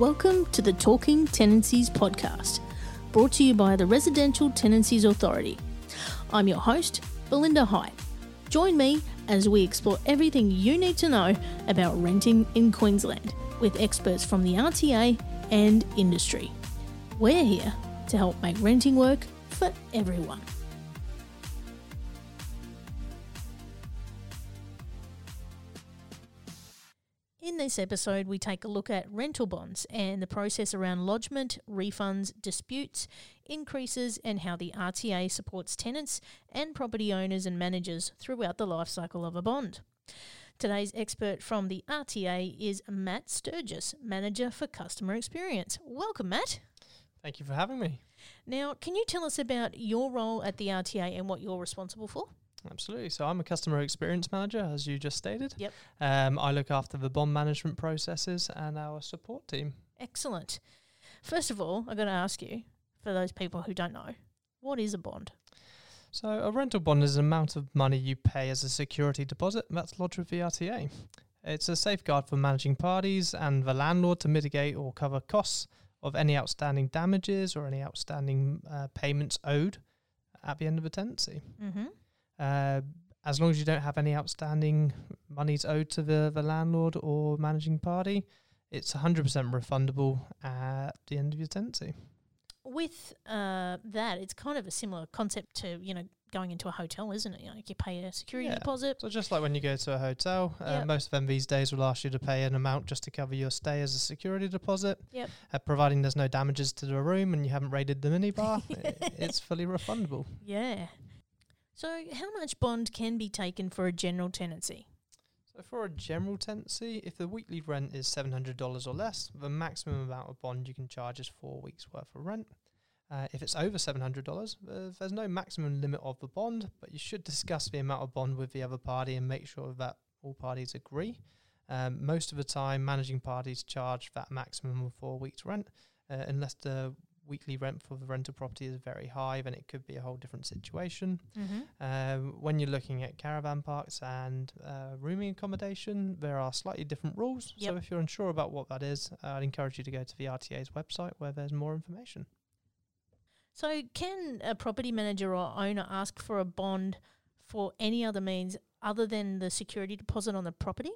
Welcome to the Talking Tenancies podcast, brought to you by the Residential Tenancies Authority. I'm your host, Belinda High. Join me as we explore everything you need to know about renting in Queensland with experts from the RTA and industry. We're here to help make renting work for everyone. In this episode, we take a look at rental bonds and the process around lodgement, refunds, disputes, increases, and how the RTA supports tenants and property owners and managers throughout the life cycle of a bond. Today's expert from the RTA is Matt Sturgis, Manager for Customer Experience. Welcome, Matt. Thank you for having me. Now, can you tell us about your role at the RTA and what you're responsible for? Absolutely. So I'm a customer experience manager, as you just stated. Yep. Um, I look after the bond management processes and our support team. Excellent. First of all, I'm going to ask you, for those people who don't know, what is a bond? So a rental bond is an amount of money you pay as a security deposit that's lodged with the RTA. It's a safeguard for managing parties and the landlord to mitigate or cover costs of any outstanding damages or any outstanding uh, payments owed at the end of a tenancy. Mm-hmm. Uh, as long as you don't have any outstanding monies owed to the, the landlord or managing party, it's 100% refundable at the end of your tenancy. With uh, that, it's kind of a similar concept to you know going into a hotel, isn't it? You, know, you pay a security Yeah. deposit. So just like when you go to a hotel, uh, Yep. most of them these days will ask you to pay an amount just to cover your stay as a security deposit. Yep. Uh, providing there's no damages to the room and you haven't raided the minibar, it's fully refundable. Yeah. So, how much bond can be taken for a general tenancy? So for a general tenancy, if the weekly rent is seven hundred dollars or less, the maximum amount of bond you can charge is four weeks worth of rent. Uh, if it's over seven hundred dollars, uh, there's no maximum limit of the bond, but you should discuss the amount of bond with the other party and make sure that all parties agree. Um, most of the time, managing parties charge that maximum of four weeks rent, uh, unless the weekly rent for the rental property is very high, then it could be a whole different situation. Mm-hmm. Um, when you're looking at caravan parks and uh, rooming accommodation, there are slightly different rules. So if you're unsure about what that is, uh, I'd encourage you to go to the RTA's website where there's more information. So, can a property manager or owner ask for a bond for any other means other than the security deposit on the property?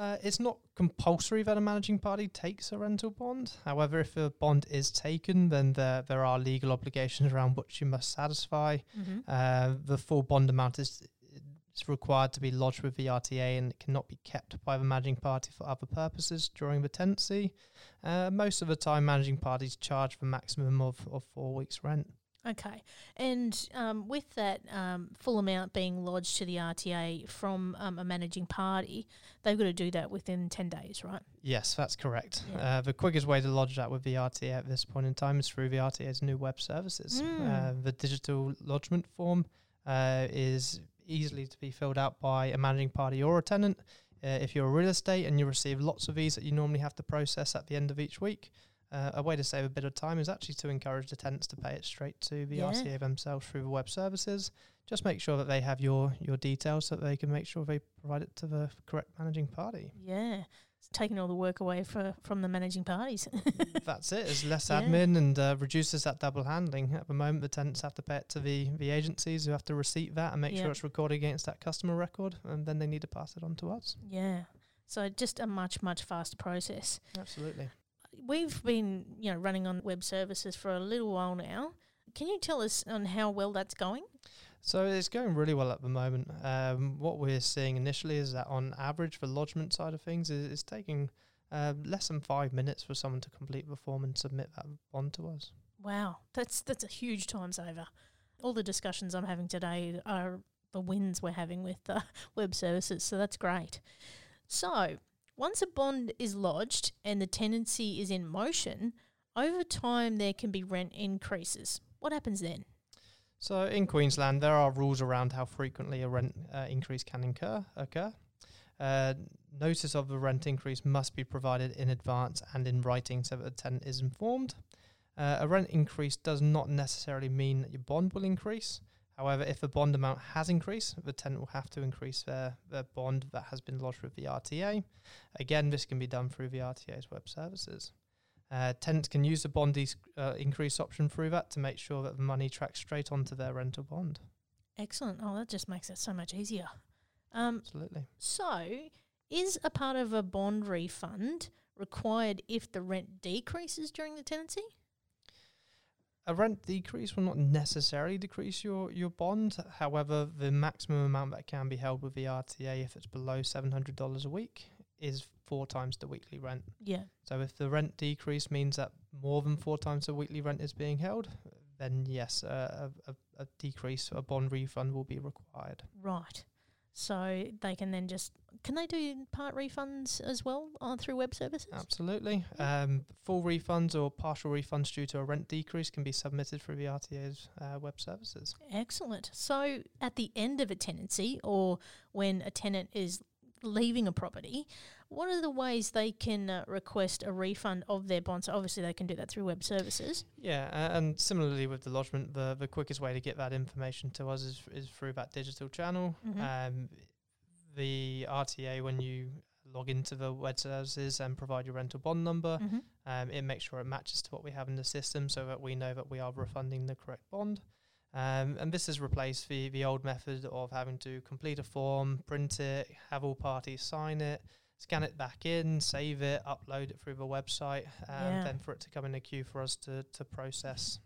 Uh, it's not compulsory that a managing party takes a rental bond. However, if a bond is taken, then there, there are legal obligations around which you must satisfy. Mm-hmm. Uh, the full bond amount is is required to be lodged with the RTA and it cannot be kept by the managing party for other purposes during the tenancy. Uh, most of the time, managing parties charge the maximum of, of four weeks' rent. Okay. And um, with that um, full amount being lodged to the RTA from um, a managing party, they've got to do that within 10 days, right? Yes, that's correct. Yeah. Uh, the quickest way to lodge that with the RTA at this point in time is through the RTA's new web services. Mm. Uh, the digital lodgement form uh, is easily to be filled out by a managing party or a tenant. Uh, if you're a real estate and you receive lots of these that you normally have to process at the end of each week, uh, a way to save a bit of time is actually to encourage the tenants to pay it straight to the Yeah. RTA themselves through the web services. Just make sure that they have your your details so that they can make sure they provide it to the correct managing party. Yeah. It's taking all the work away for, from the managing parties. That's it. It's less Yeah. admin and uh, reduces that double handling. At the moment, the tenants have to pay it to the, the agencies who have to receipt that and make Yep. sure it's recorded against that customer record, and then they need to pass it on to us. yeah. So just a much, much faster process. Absolutely. We've been, you know, running on web services for a little while now. Can you tell us on how well that's going? So it's going really well at the moment. Um, what we're seeing initially is that on average, the lodgement side of things is, is taking uh, less than five minutes for someone to complete the form and submit that bond to us. Wow, that's that's a huge time saver. All the discussions I'm having today are the wins we're having with uh, web services, so that's great. So, once a bond is lodged and the tenancy is in motion, over time there can be rent increases. What happens then? So in Queensland, there are rules around how frequently a rent uh, increase can incur, occur. Uh, notice of the rent increase must be provided in advance and in writing so that the tenant is informed. Uh, a rent increase does not necessarily mean that your bond will increase. However, if the bond amount has increased, the tenant will have to increase their, their bond that has been lodged with the RTA. Again, this can be done through the RTA's web services. Uh, tenants can use the bond uh, increase option through that to make sure that the money tracks straight onto their rental bond. Excellent. Oh, that just makes it so much easier. Um, Absolutely. so, is a part of a bond refund required if the rent decreases during the tenancy? A rent decrease will not necessarily decrease your, your bond. However, the maximum amount that can be held with the RTA if it's below $700 a week is four times the weekly rent. Yeah. So if the rent decrease means that more than four times the weekly rent is being held, then yes, uh, a, a, a decrease, a bond refund will be required. Right. So they can then just can they do part refunds as well on through web services? Absolutely. Um, full refunds or partial refunds due to a rent decrease can be submitted through the RTA's uh, web services. Excellent. So at the end of a tenancy or when a tenant is leaving a property, what are the ways they can uh, request a refund of their bonds? Obviously, they can do that through web services. Yeah, uh, and similarly with the lodgement, the, the quickest way to get that information to us is, is through that digital channel. Mhm. Um, the RTA, when you log into the web services and provide your rental bond number, Mm-hmm. um, it makes sure it matches to what we have in the system so that we know that we are refunding the correct bond. Um, and this has replaced the, the old method of having to complete a form, print it, have all parties sign it, scan it back in, save it, upload it through the website, and Yeah. then for it to come in a queue for us to, to process.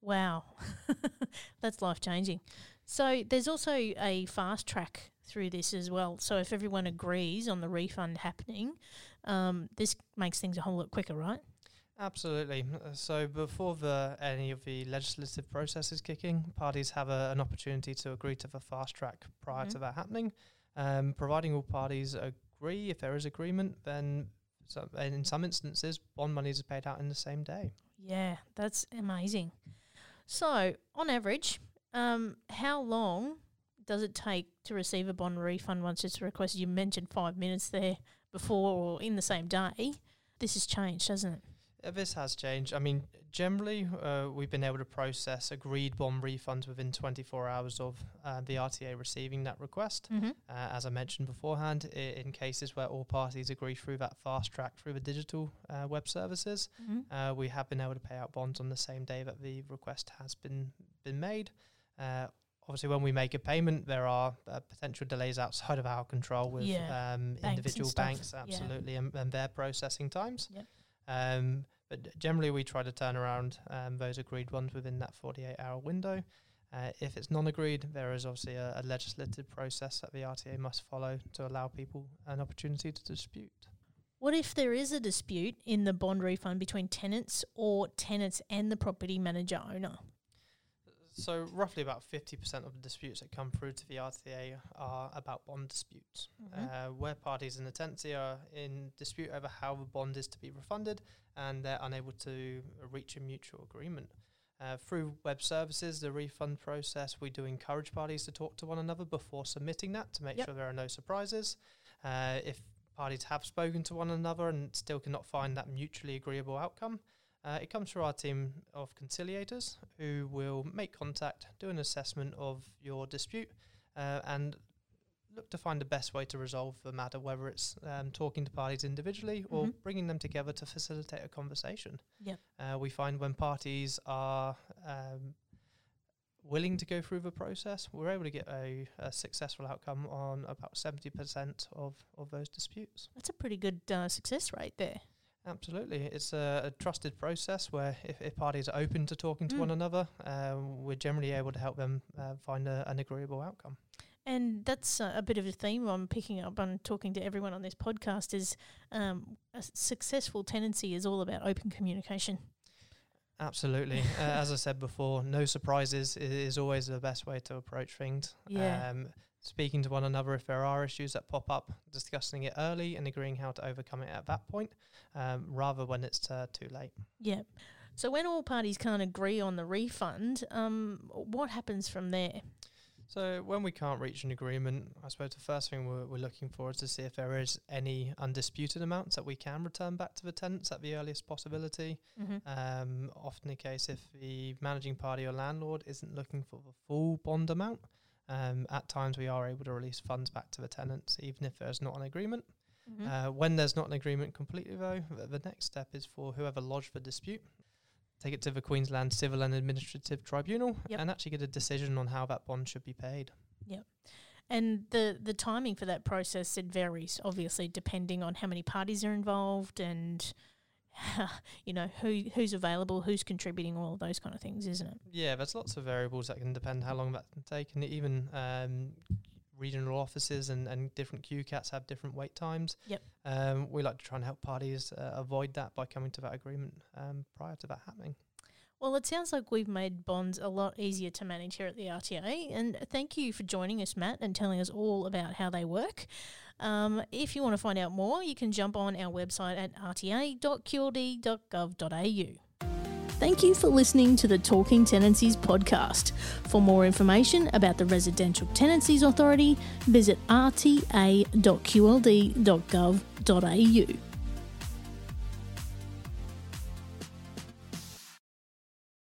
Wow, that's life changing. So there's also a fast track through this as well. So if everyone agrees on the refund happening, um, this makes things a whole lot quicker, right? Absolutely. Uh, So before the any of the legislative processes kicking, parties have a, an opportunity to agree to the fast track prior to Mhm. that happening. Um, providing all parties agree, if there is agreement, then so, and in some instances, bond monies are paid out in the same day. Yeah, that's amazing. So on average, um, how long does it take to receive a bond refund once it's requested? You mentioned five minutes there before or in the same day. This has changed, hasn't it? Uh, This has changed. I mean, generally, uh, we've been able to process agreed bond refunds within 24 hours of uh, the RTA receiving that request. Mm-hmm. Uh, as I mentioned beforehand, i- in cases where all parties agree through that fast track through the digital uh, web services, Mm-hmm. uh, we have been able to pay out bonds on the same day that the request has been been made. Obviously, when we make a payment, there are uh, potential delays outside of our control with Yeah, um, and individual banks, yeah. absolutely, and, and their processing times. Yep. Um, but generally, we try to turn around um, those agreed ones within that 48 hour window. Uh, if it's non agreed, there is obviously a, a legislative process that the RTA must follow to allow people an opportunity to dispute. What if there is a dispute in the bond refund between tenants or tenants and the property manager owner? So, roughly about 50% of the disputes that come through to the RTA are about bond disputes, Mhm. uh, where parties in the tenancy are in dispute over how the bond is to be refunded and they're unable to reach a mutual agreement. Uh, through web services, the refund process, we do encourage parties to talk to one another before submitting that to make Yep. sure there are no surprises. Uh, if parties have spoken to one another and still cannot find that mutually agreeable outcome, uh, it comes through our team of conciliators who will make contact, do an assessment of your dispute, uh, and look to find the best way to resolve the matter, whether it's um, talking to parties individually or Mhm. bringing them together to facilitate a conversation. Yep. Uh, we find when parties are um, willing to go through the process, we're able to get a, a successful outcome on about 70% of, of those disputes. That's a pretty good uh, success rate there. Absolutely. It's a, a trusted process where if, if parties are open to talking to Mm. one another, um, we're generally able to help them uh, find a, an agreeable outcome. And that's uh, a bit of a theme I'm picking up on talking to everyone on this podcast is um, a successful tenancy is all about open communication. Absolutely. uh, as I said before, no surprises i- is always the best way to approach things. Yeah. Um, speaking to one another if there are issues that pop up, discussing it early and agreeing how to overcome it at that point, um, rather when it's uh, too late. Yeah. So when all parties can't agree on the refund, um, what happens from there? So when we can't reach an agreement, I suppose the first thing we're, we're looking for is to see if there is any undisputed amounts that we can return back to the tenants at the earliest possibility. Mm-hmm. Um, often the case if the managing party or landlord isn't looking for the full bond amount, um, at times we are able to release funds back to the tenants, even if there's not an agreement. Mhm. Uh, when there's not an agreement completely, though, the, the next step is for whoever lodged the dispute, take it to the Queensland Civil and Administrative Tribunal Yep. and actually get a decision on how that bond should be paid. Yep. And the the timing for that process it varies, obviously, depending on how many parties are involved and you know who who's available, who's contributing, all of those kind of things, isn't it? Yeah, there's lots of variables that can depend how long that can take, and even um, regional offices and, and different QCATs have different wait times. Yep. Um, we like to try and help parties uh, avoid that by coming to that agreement um, prior to that happening. Well, it sounds like we've made bonds a lot easier to manage here at the RTA. And thank you for joining us, Matt, and telling us all about how they work. Um, if you want to find out more, you can jump on our website at rta.qld.gov.au. Thank you for listening to the Talking Tenancies podcast. For more information about the Residential Tenancies Authority, visit rta.qld.gov.au.